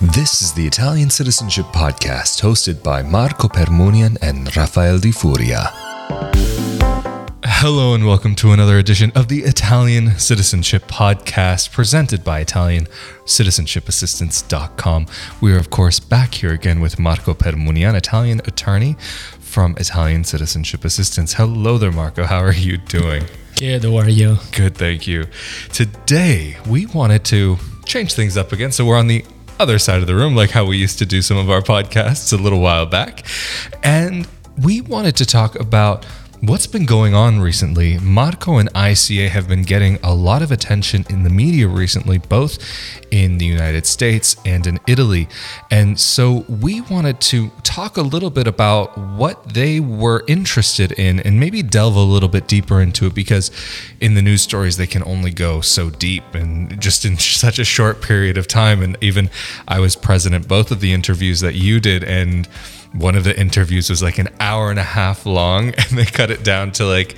This is the Italian Citizenship Podcast hosted by Marco Permunian and Rafael Di Furia. Hello and welcome to another edition of the Italian Citizenship Podcast presented by Italiancitizenshipassistance.com. We are, of course, back here again with Marco Permunian, Italian attorney from Italian Citizenship Assistance. Hello there, Marco. How are you doing? Good, how are you? Good, thank you. Today, we wanted to change things up again. So we're on the other side of the room, like how we used to do some of our podcasts a little while back. And we wanted to talk about What's been going on recently? Marco and ICA have been getting a lot of attention in the media recently, both in the United States and in Italy. And so we wanted to talk a little bit about what they were interested in and maybe delve a little bit deeper into it because in the news stories, they can only go so deep and just in such a short period of time. And even I was present at both of the interviews that you did. And one of the interviews was like an hour and a half long and they cut it down to like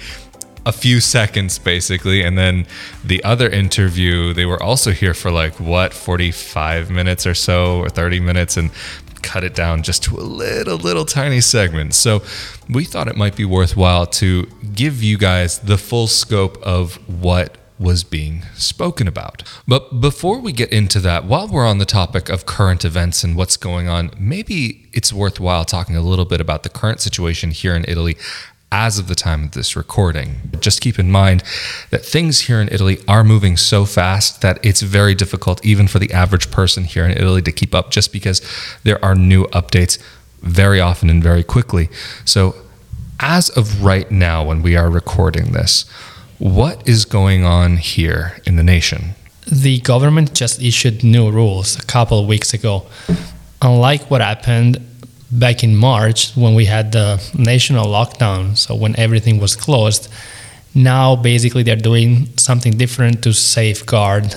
a few seconds basically. And then the other interview they were also here for like what 45 minutes or so or 30 minutes and cut it down just to a little little tiny segment. So we thought it might be worthwhile to give you guys the full scope of what was being spoken about. But before we get into that, while we're on the topic of current events and what's going on, maybe it's worthwhile talking a little bit about the current situation here in Italy as of the time of this recording. Just keep in mind that things here in Italy are moving so fast that it's very difficult, even for the average person here in Italy, to keep up just because there are new updates very often and very quickly. So, as of right now, when we are recording this, what is going on here in the nation? The government just issued new rules a couple of weeks ago. Unlike what happened back in March when we had the national lockdown, so when everything was closed, now basically they're doing something different to safeguard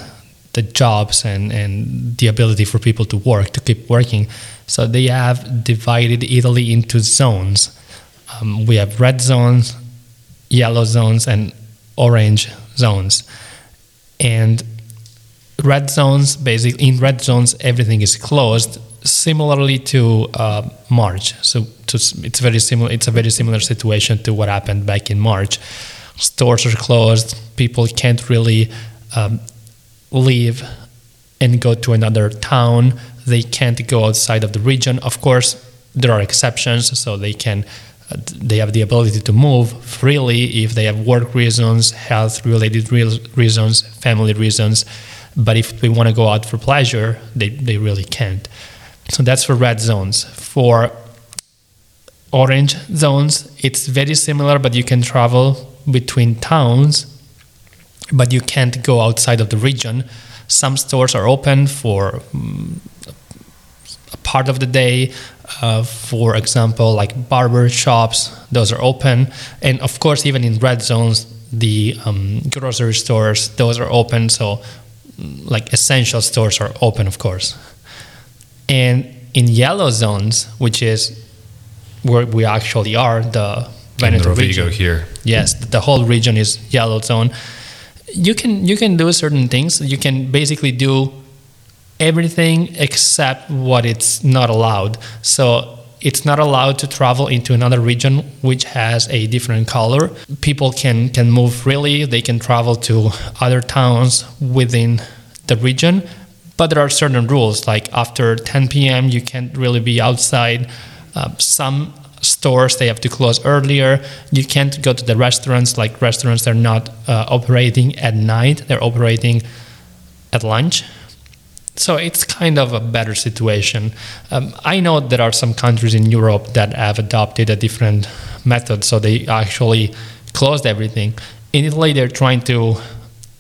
the jobs and, and the ability for people to work, to keep working. So they have divided Italy into zones. Um, we have red zones, yellow zones, and orange zones. And red zones, basically, in red zones, everything is closed, similarly to uh, March. So to, it's very similar. It's a very similar situation to what happened back in March. Stores are closed. People can't really um, leave and go to another town. They can't go outside of the region. Of course, there are exceptions, so they can they have the ability to move freely if they have work reasons, health related reasons, family reasons. But if they want to go out for pleasure, they, they really can't. So that's for red zones. For orange zones, it's very similar, but you can travel between towns, but you can't go outside of the region. Some stores are open for um, a part of the day, uh, for example, like barber shops, those are open. And of course, even in red zones, the um, grocery stores, those are open. So, mm, like essential stores are open, of course. And in yellow zones, which is where we actually are, the Veneto region here. Yes, the whole region is yellow zone. You can you can do certain things. You can basically do everything except what it's not allowed. So it's not allowed to travel into another region which has a different color. People can can move freely. They can travel to other towns within the region, but there are certain rules. Like after 10 p.m., you can't really be outside. Uh, some stores they have to close earlier. You can't go to the restaurants. Like restaurants, they're not uh, operating at night. They're operating at lunch so it's kind of a better situation. Um, I know there are some countries in Europe that have adopted a different method, so they actually closed everything. In Italy, they're trying to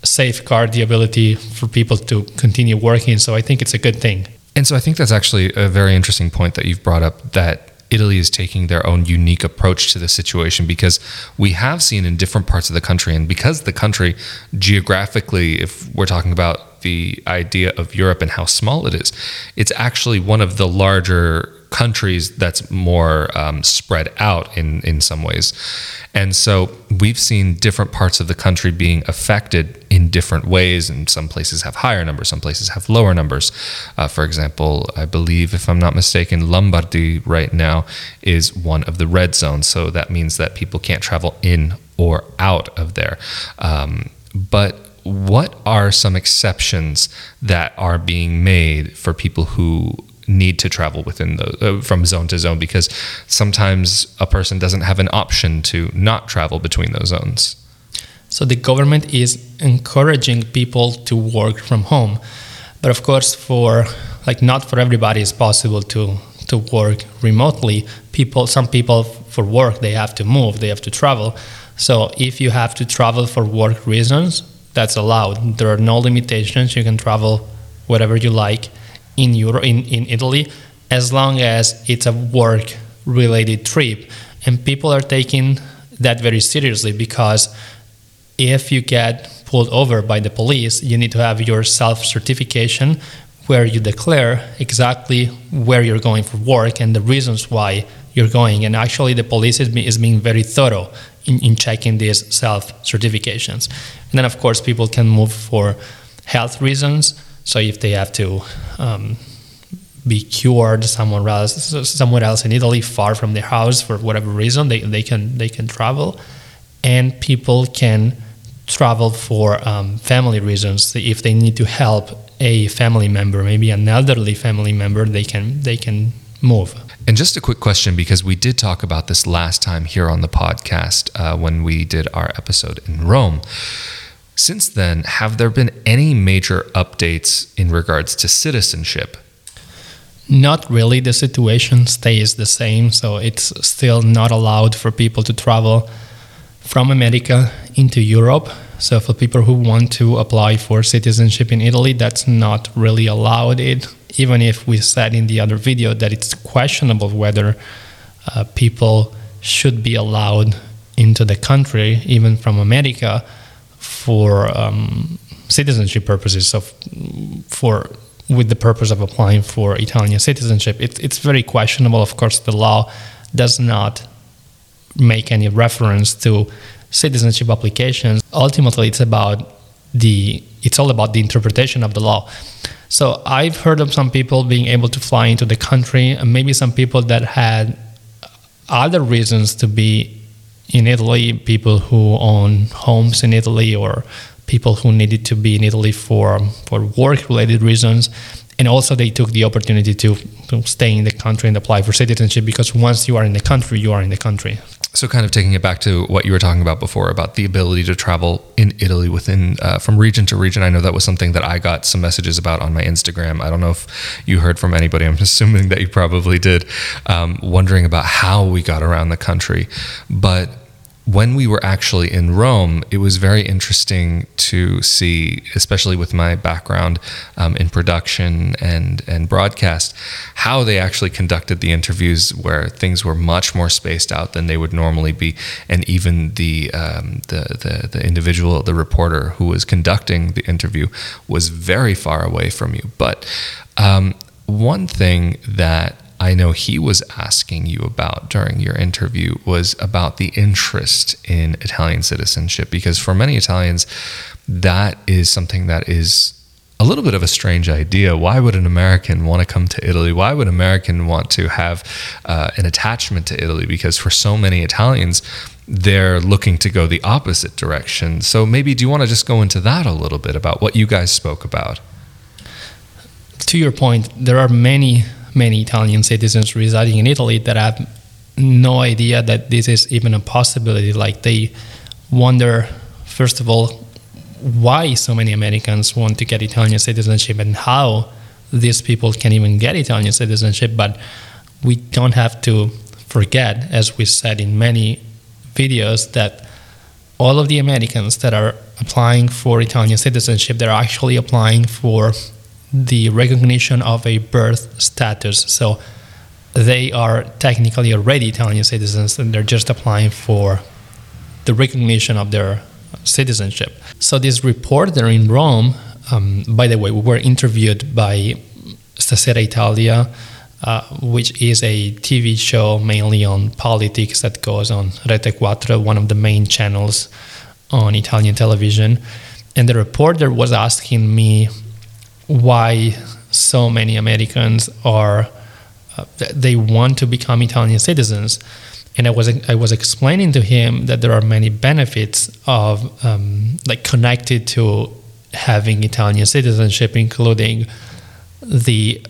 safeguard the ability for people to continue working, so I think it's a good thing. And so I think that's actually a very interesting point that you've brought up that Italy is taking their own unique approach to the situation because we have seen in different parts of the country, and because the country geographically, if we're talking about the idea of Europe and how small it is, it's actually one of the larger countries that's more um, spread out in, in some ways. And so we've seen different parts of the country being affected in different ways. And some places have higher numbers, some places have lower numbers. Uh, for example, I believe, if I'm not mistaken, Lombardy right now is one of the red zones. So that means that people can't travel in or out of there. Um, but what are some exceptions that are being made for people who need to travel within the uh, from zone to zone because sometimes a person doesn't have an option to not travel between those zones. So the government is encouraging people to work from home, but of course, for like not for everybody is possible to to work remotely. People, some people for work they have to move, they have to travel. So if you have to travel for work reasons, that's allowed. There are no limitations. You can travel whatever you like in Europe, in, in Italy, as long as it's a work related trip. And people are taking that very seriously because if you get pulled over by the police, you need to have your self certification where you declare exactly where you're going for work and the reasons why you're going. And actually, the police is, is being very thorough in, in checking these self certifications. And then, of course, people can move for health reasons so if they have to um, be cured somewhere else, somewhere else in Italy, far from their house for whatever reason, they, they can they can travel, and people can travel for um, family reasons. If they need to help a family member, maybe an elderly family member, they can they can move. And just a quick question because we did talk about this last time here on the podcast uh, when we did our episode in Rome. Since then, have there been any major updates in regards to citizenship? Not really. The situation stays the same, so it's still not allowed for people to travel from America into Europe. So, for people who want to apply for citizenship in Italy, that's not really allowed. It, even if we said in the other video that it's questionable whether uh, people should be allowed into the country, even from America for um, citizenship purposes, so for with the purpose of applying for Italian citizenship. It, it's very questionable. Of course, the law does not make any reference to citizenship applications. Ultimately, it's about the it's all about the interpretation of the law. So I've heard of some people being able to fly into the country, and maybe some people that had other reasons to be in Italy, people who own homes in Italy or people who needed to be in Italy for for work related reasons. And also, they took the opportunity to, to stay in the country and apply for citizenship because once you are in the country, you are in the country. So, kind of taking it back to what you were talking about before about the ability to travel in Italy within uh, from region to region. I know that was something that I got some messages about on my Instagram. I don't know if you heard from anybody. I'm assuming that you probably did, um, wondering about how we got around the country. But when we were actually in Rome, it was very interesting to see, especially with my background um, in production and and broadcast, how they actually conducted the interviews, where things were much more spaced out than they would normally be, and even the um, the, the the individual, the reporter who was conducting the interview, was very far away from you. But um, one thing that I know he was asking you about during your interview was about the interest in Italian citizenship, because for many Italians, that is something that is a little bit of a strange idea. Why would an American want to come to Italy? Why would an American want to have uh, an attachment to Italy? Because for so many Italians, they're looking to go the opposite direction. So maybe do you want to just go into that a little bit about what you guys spoke about? To your point, there are many many Italian citizens residing in Italy that have no idea that this is even a possibility. Like they wonder, first of all, why so many Americans want to get Italian citizenship and how these people can even get Italian citizenship. But we don't have to forget, as we said in many videos, that all of the Americans that are applying for Italian citizenship, they're actually applying for the recognition of a birth status. So they are technically already Italian citizens and they're just applying for the recognition of their citizenship. So this reporter in Rome, um, by the way, we were interviewed by Stasera Italia uh, which is a TV show mainly on politics that goes on Rete Quattro, one of the main channels on Italian television. And the reporter was asking me why so many Americans are uh, they want to become Italian citizens. And I was I was explaining to him that there are many benefits of um, like connected to having Italian citizenship, including the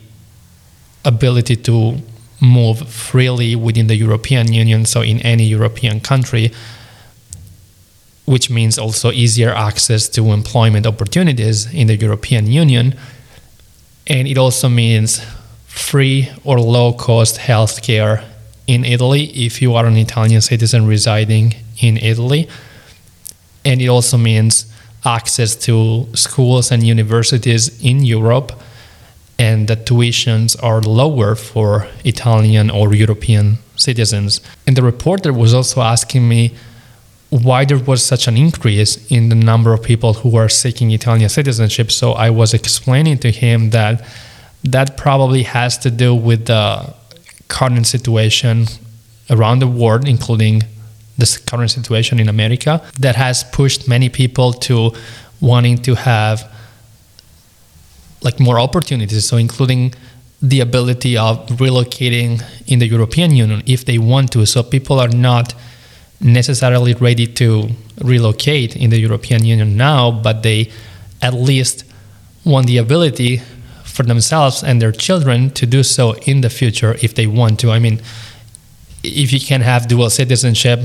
ability to move freely within the European Union, so in any European country, which means also easier access to employment opportunities in the European Union. And it also means free or low cost healthcare in Italy if you are an Italian citizen residing in Italy. And it also means access to schools and universities in Europe and the tuitions are lower for Italian or European citizens. And the reporter was also asking me why there was such an increase in the number of people who are seeking Italian citizenship. So I was explaining to him that that probably has to do with the current situation around the world, including this current situation in America, that has pushed many people to wanting to have like more opportunities. So including the ability of relocating in the European Union if they want to. So people are not necessarily ready to relocate in the European Union now, but they at least want the ability for themselves and their children to do so in the future if they want to. I mean, if you can have dual citizenship,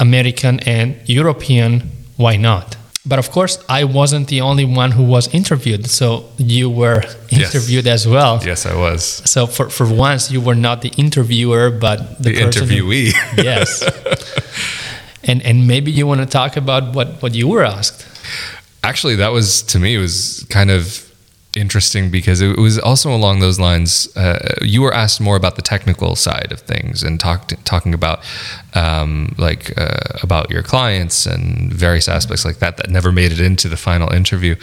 American and European, why not? But of course, I wasn't the only one who was interviewed. So you were interviewed yes. as well. Yes, I was. So for, for once, you were not the interviewer, but the, the interviewee. Who, yes. and and maybe you want to talk about what what you were asked. Actually, that was to me was kind of interesting because it was also along those lines. Uh, you were asked more about the technical side of things and talked talking about um, like uh, about your clients and various aspects like that that never made it into the final interview.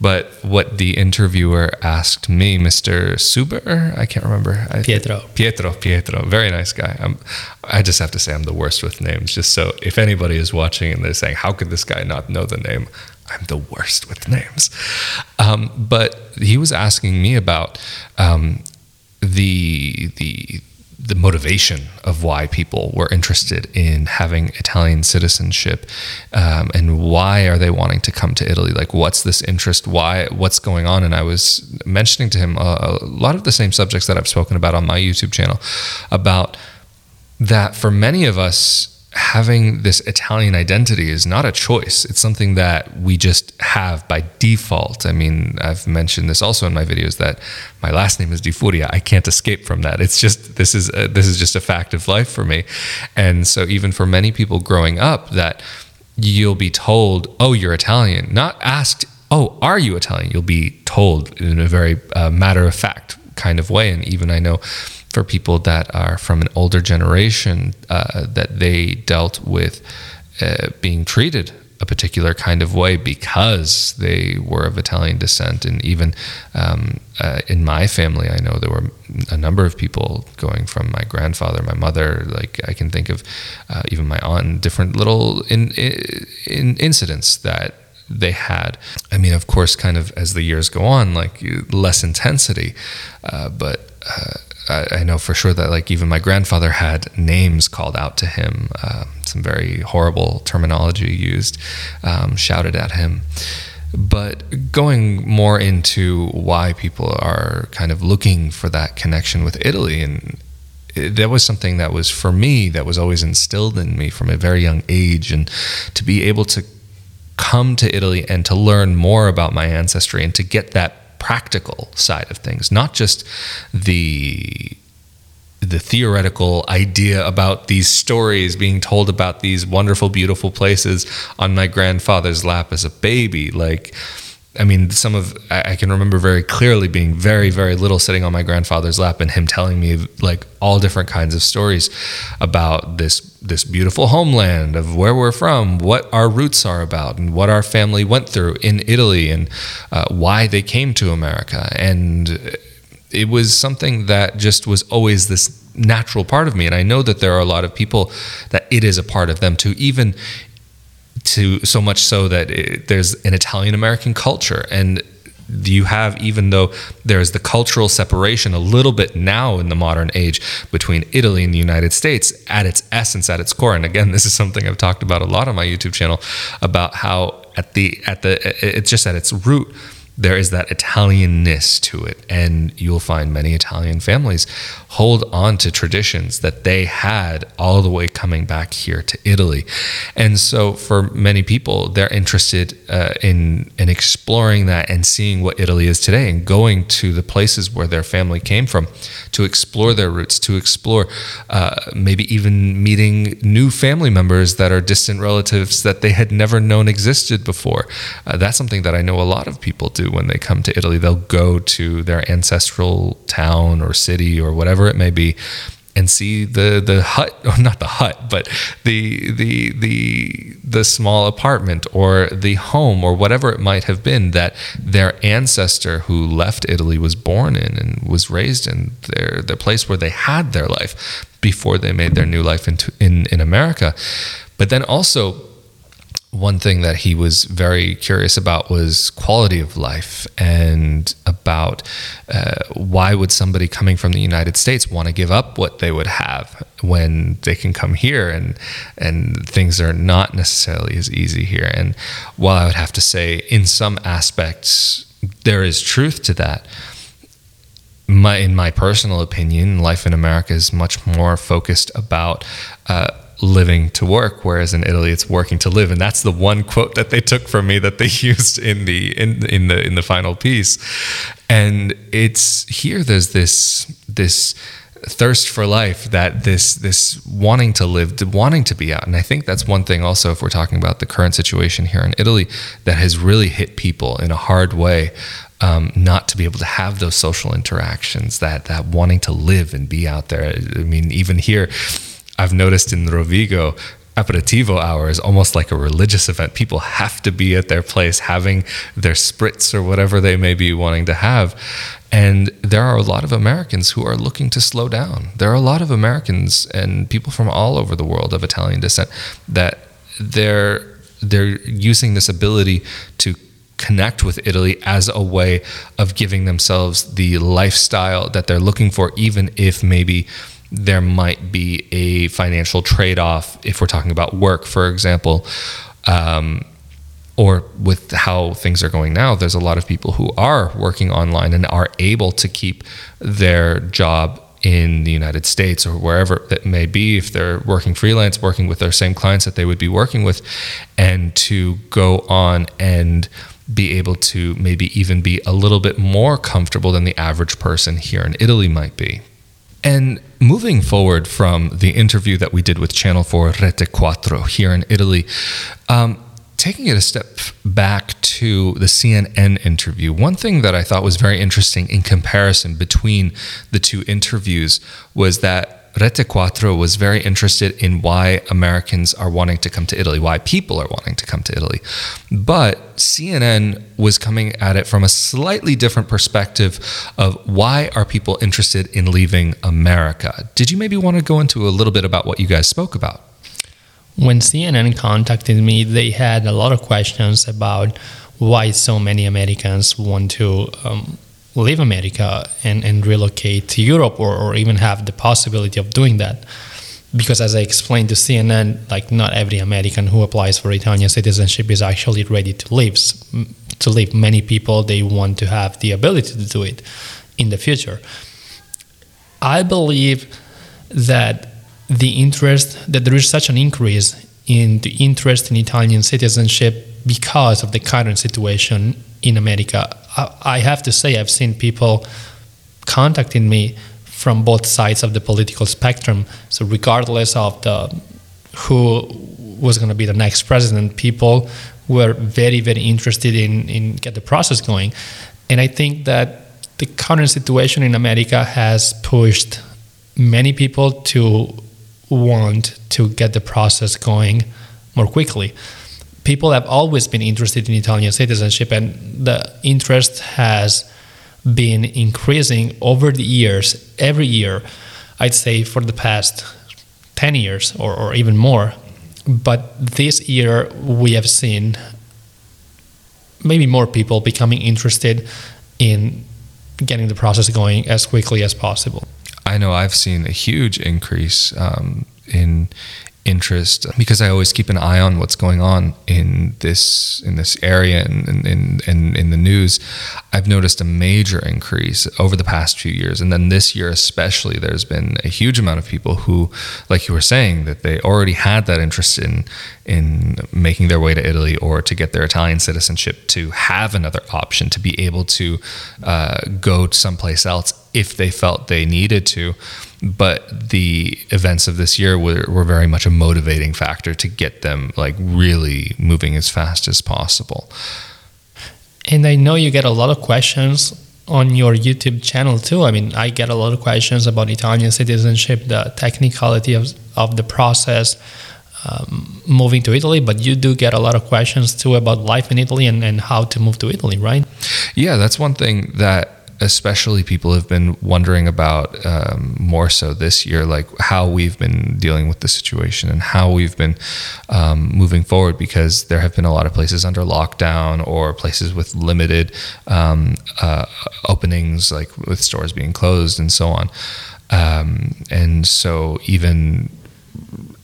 But what the interviewer asked me, Mr. Suber, I can't remember. I, Pietro. Pietro. Pietro. Very nice guy. I'm, I just have to say I'm the worst with names. Just so if anybody is watching and they're saying, "How could this guy not know the name?" I'm the worst with names. Um, but he was asking me about um, the the the motivation of why people were interested in having Italian citizenship, um, and why are they wanting to come to Italy? Like, what's this interest? Why? What's going on? And I was mentioning to him a, a lot of the same subjects that I've spoken about on my YouTube channel about that for many of us having this Italian identity is not a choice. It's something that we just have by default. I mean, I've mentioned this also in my videos that my last name is Di Furia. I can't escape from that. It's just this is a, this is just a fact of life for me. And so even for many people growing up that you'll be told, "Oh, you're Italian." Not asked, "Oh, are you Italian?" You'll be told in a very uh, matter of fact kind of way. And even I know for people that are from an older generation uh, that they dealt with uh, being treated a particular kind of way because they were of Italian descent. And even um, uh, in my family, I know there were a number of people going from my grandfather, my mother, like I can think of uh, even my aunt, different little in, in incidents that they had. I mean, of course, kind of as the years go on, like less intensity, uh, but I, I, know for sure that like even my grandfather had names called out to him, um, some very horrible terminology used, um, shouted at him. But going more into why people are kind of looking for that connection with Italy, and it, that was something that was for me that was always instilled in me from a very young age, and to be able to come to Italy and to learn more about my ancestry and to get that practical side of things, not just the the theoretical idea about these stories being told about these wonderful beautiful places on my grandfather's lap as a baby. Like I mean, some of I can remember very clearly being very, very little sitting on my grandfather's lap and him telling me like all different kinds of stories about this this beautiful homeland of where we're from, what our roots are about, and what our family went through in Italy, and uh, why they came to America. And it was something that just was always this natural part of me. And I know that there are a lot of people that it is a part of them to even to so much so that it, there's an Italian American culture. And you have even though there's the cultural separation a little bit now in the modern age between Italy and the United States at its essence at its core. And again this is something I've talked about a lot on my YouTube channel about how at the at the it's just at its root there is that Italianness to it. And you'll find many Italian families hold on to traditions that they had all the way coming back here to Italy. And so for many people, they're interested uh, in, in exploring that and seeing what Italy is today and going to the places where their family came from to explore their roots, to explore uh, maybe even meeting new family members that are distant relatives that they had never known existed before. Uh, that's something that I know a lot of people do when they come to Italy. They'll go to their ancestral town or city or whatever it may be and see the the hut or not the hut but the the the the small apartment or the home or whatever it might have been that their ancestor who left Italy was born in and was raised in their their place where they had their life before they made their new life into in in America but then also one thing that he was very curious about was quality of life and about uh, why would somebody coming from the United States want to give up what they would have when they can come here and and things are not necessarily as easy here? And while I would have to say in some aspects there is truth to that my, in my personal opinion, life in America is much more focused about uh, living to work, whereas in Italy it's working to live. And that's the one quote that they took from me that they used in the in in the in the final piece. And it's here there's this this thirst for life that this this wanting to live wanting to be out and i think that's one thing also if we're talking about the current situation here in italy that has really hit people in a hard way um, not to be able to have those social interactions that that wanting to live and be out there i mean even here I've noticed in Rovigo, aperitivo hour is almost like a religious event. People have to be at their place having their spritz or whatever they may be wanting to have. And there are a lot of Americans who are looking to slow down. There are a lot of Americans and people from all over the world of Italian descent that they're they're using this ability to connect with Italy as a way of giving themselves the lifestyle that they're looking for, even if maybe there might be a financial trade off if we're talking about work, for example. Um, or with how things are going now, there's a lot of people who are working online and are able to keep their job in the United States or wherever it may be, if they're working freelance, working with their same clients that they would be working with, and to go on and be able to maybe even be a little bit more comfortable than the average person here in Italy might be. And moving forward from the interview that we did with Channel 4 Rete Quattro here in Italy, um, taking it a step back to the CNN interview, one thing that I thought was very interesting in comparison between the two interviews was that Rete Quattro was very interested in why Americans are wanting to come to Italy, why people are wanting to come to Italy. But CNN was coming at it from a slightly different perspective of why are people interested in leaving America. Did you maybe want to go into a little bit about what you guys spoke about? When CNN contacted me, they had a lot of questions about why so many Americans want to um, leave America and, and relocate to Europe or, or even have the possibility of doing that. Because as I explained to CNN, like not every American who applies for Italian citizenship is actually ready to leave. To leave, many people they want to have the ability to do it in the future. I believe that the interest that there is such an increase in the interest in Italian citizenship because of the current situation in America. I, have to say, I've seen people contacting me from both sides of the political spectrum. So, regardless of the who was going to be the next president, people were very, very interested in in get the process going. And I think that the current situation in America has pushed many people to want to get the process going more quickly people have always been interested in Italian citizenship, and the interest has been increasing over the years, every year. I'd say for the past 10 years or, or even more. But this year, we have seen maybe more people becoming interested in getting the process going as quickly as possible. I know I've seen a huge increase um, in interest because I always keep an eye on what's going on in this in this area and in, in, in, the news. I've noticed a major increase over the past few years, and then this year especially. There's been a huge amount of people who, like you were saying, that they already had that interest in in making their way to Italy or to get their Italian citizenship to have another option to be able to uh, go someplace else if they felt they needed to but the events of this year were, were very much a motivating factor to get them like really moving as fast as possible. And I know you get a lot of questions on your YouTube channel too. I mean, I get a lot of questions about Italian citizenship, the technicality of, of the process, um, moving to Italy, but you do get a lot of questions too about life in Italy and, and how to move to Italy, right? Yeah, that's one thing that especially people have been wondering about um, more so this year, like how we've been dealing with the situation and how we've been um, moving forward because there have been a lot of places under lockdown or places with limited um, uh, openings, like with stores being closed and so on. Um, and so even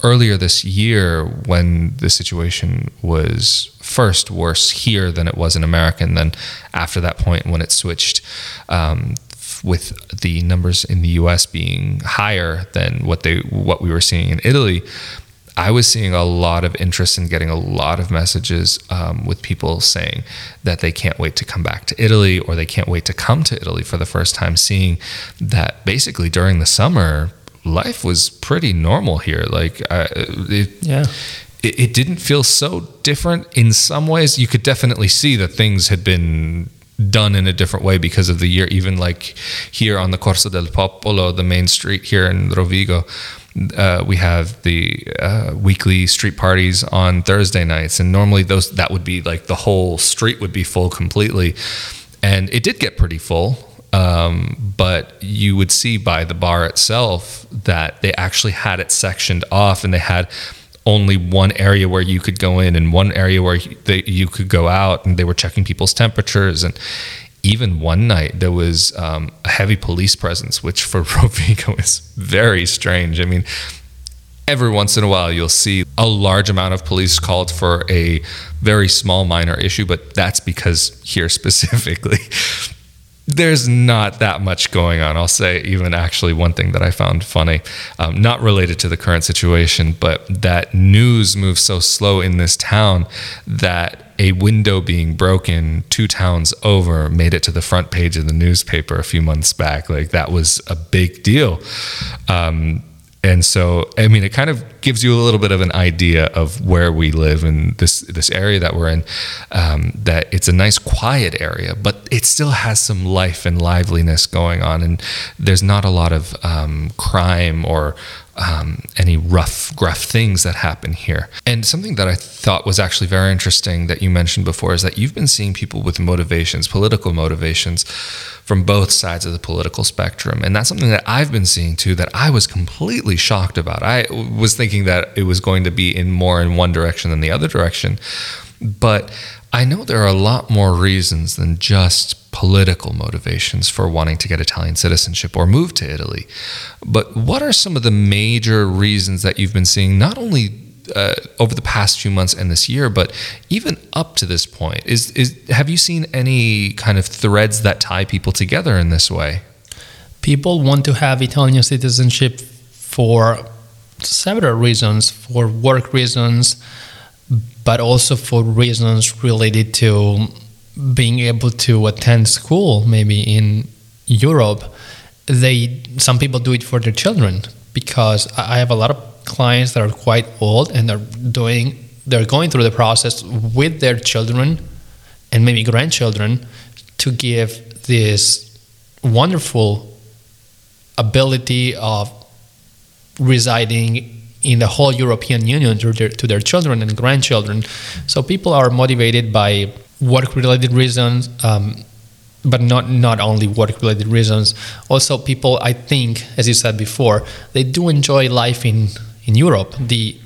earlier this year when the situation was first worse here than it was in America, and then after that point when it switched. Um, with the numbers in the U.S. being higher than what they what we were seeing in Italy, I was seeing a lot of interest in getting a lot of messages um, with people saying that they can't wait to come back to Italy or they can't wait to come to Italy for the first time, seeing that basically during the summer life was pretty normal here. Like, uh, it, yeah. It, it didn't feel so different in some ways. You could definitely see that things had been done in a different way because of the year. Even like here on the Corso del Popolo, the main street here in Rovigo, uh, we have the uh, weekly street parties on Thursday nights, and normally those that would be like the whole street would be full completely, and it did get pretty full. Um, but you would see by the bar itself that they actually had it sectioned off and they had only one area where you could go in and one area where you could go out and they were checking people's temperatures. And even one night there was um, a heavy police presence which for Rovigo is very strange. I mean every once in a while you'll see a large amount of police called for a very small minor issue but that's because here specifically there's not that much going on. I'll say even actually one thing that I found funny, um, not related to the current situation, but that news moves so slow in this town that a window being broken two towns over made it to the front page of the newspaper a few months back. Like that was a big deal. Um, and so i mean it kind of gives you a little bit of an idea of where we live in this this area that we're in um, that it's a nice quiet area but it still has some life and liveliness going on. And there's not a lot of um, crime or um, any rough, gruff things that happen here. And something that I thought was actually very interesting that you mentioned before is that you've been seeing people with motivations, political motivations, from both sides of the political spectrum. And that's something that I've been seeing too that I was completely shocked about. I was thinking that it was going to be in more in one direction than the other direction. But I know there are a lot more reasons than just political motivations for wanting to get Italian citizenship or move to Italy. But what are some of the major reasons that you've been seeing, not only uh, over the past few months and this year, but even up to this point? Is, is have you seen any kind of threads that tie people together in this way? People want to have Italian citizenship for several reasons, for work reasons but also for reasons related to being able to attend school maybe in Europe they some people do it for their children because I have a lot of clients that are quite old and they're doing they're going through the process with their children and maybe grandchildren to give this wonderful ability of residing in the whole European Union to their, to their children and grandchildren. So people are motivated by work-related reasons, um, but not not only work related reasons. Also, people I think, as you said before, they do enjoy life in in Europe. The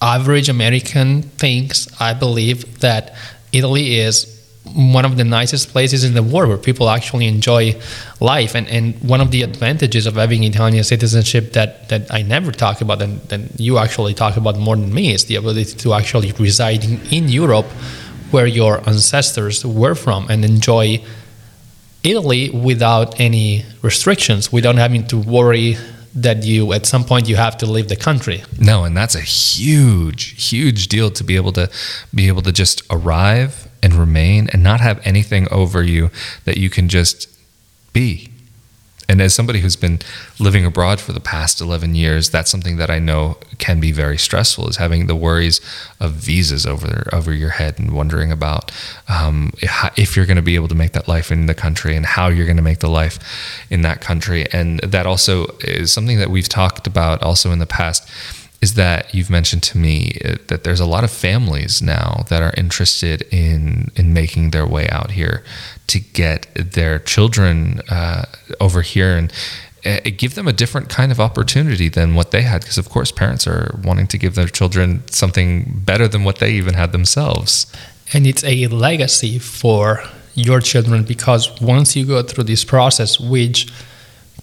average American thinks, I believe, that Italy is one of the nicest places in the world where people actually enjoy life. And, and one of the advantages of having Italian citizenship that, that I never talk about and, and you actually talk about more than me is the ability to actually reside in Europe where your ancestors were from and enjoy Italy without any restrictions, without having to worry that you at some point you have to leave the country. No, and that's a huge, huge deal to be able to be able to just arrive and remain and not have anything over you that you can just be and as somebody who's been living abroad for the past 11 years, that's something that I know can be very stressful is having the worries of visas over over your head and wondering about um, if you're going to be able to make that life in the country and how you're going to make the life in that country. And that also is something that we've talked about also in the past is that you've mentioned to me uh, that there's a lot of families now that are interested in in making their way out here to get their children uh, over here. And uh, give them a different kind of opportunity than what they had because of course parents are wanting to give their children something better than what they even had themselves. And it's a legacy for your children because once you go through this process which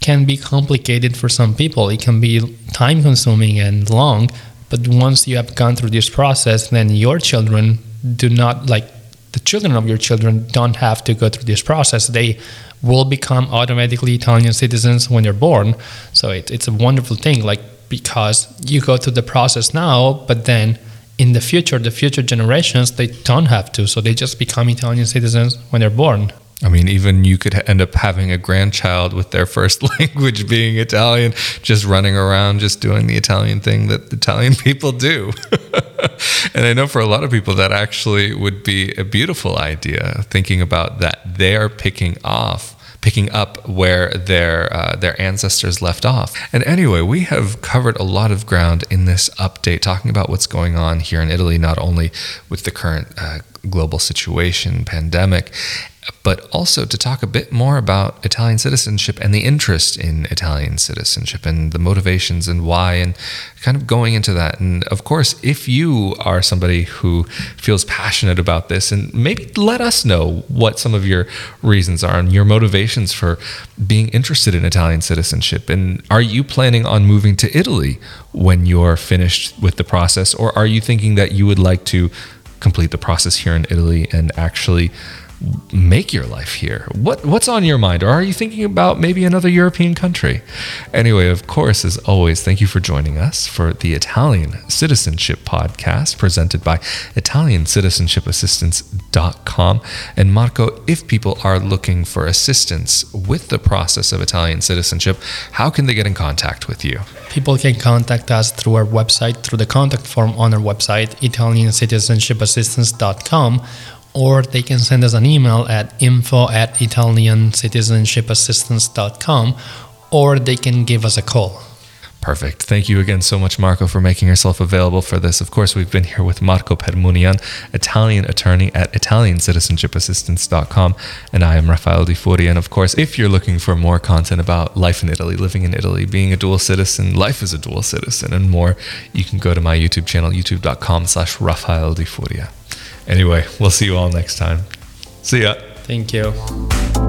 can be complicated for some people. It can be time consuming and long. But once you have gone through this process, then your children do not like the children of your children don't have to go through this process. They will become automatically Italian citizens when they're born. So it, it's a wonderful thing, like because you go through the process now, but then in the future, the future generations, they don't have to. So they just become Italian citizens when they're born. I mean, even you could end up having a grandchild with their first language being Italian, just running around, just doing the Italian thing that Italian people do. and I know for a lot of people that actually would be a beautiful idea, thinking about that they're picking off picking up where their uh, their ancestors left off. And anyway, we have covered a lot of ground in this update, talking about what's going on here in Italy, not only with the current uh, global situation, pandemic, but also to talk a bit more about Italian citizenship and the interest in Italian citizenship and the motivations and why, and kind of going into that. And of course, if you are somebody who feels passionate about this, and maybe let us know what some of your reasons are and your motivations for being interested in Italian citizenship. And are you planning on moving to Italy when you're finished with the process, or are you thinking that you would like to complete the process here in Italy and actually? Make your life here? What what's on your mind, or are you thinking about maybe another European country? Anyway, of course, as always, thank you for joining us for the Italian Citizenship Podcast presented by Italiancitizenshipassistance.com. And Marco, if people are looking for assistance with the process of Italian citizenship, how can they get in contact with you? People can contact us through our website, through the contact form on our website, Italiancitizenshipassistance.com or they can send us an email at info at italiancitizenshipassistance.com or they can give us a call. Perfect. Thank you again so much, Marco, for making yourself available for this. Of course, we've been here with Marco Permunian, Italian attorney at Italiancitizenshipassistance.com, and I am Rafael Di Furia. And of course, if you're looking for more content about life in Italy, living in Italy, being a dual citizen, life as a dual citizen, and more, you can go to my YouTube channel, youtube.com slash Rafael Di Furia. Anyway, we'll see you all next time. See ya. Thank you.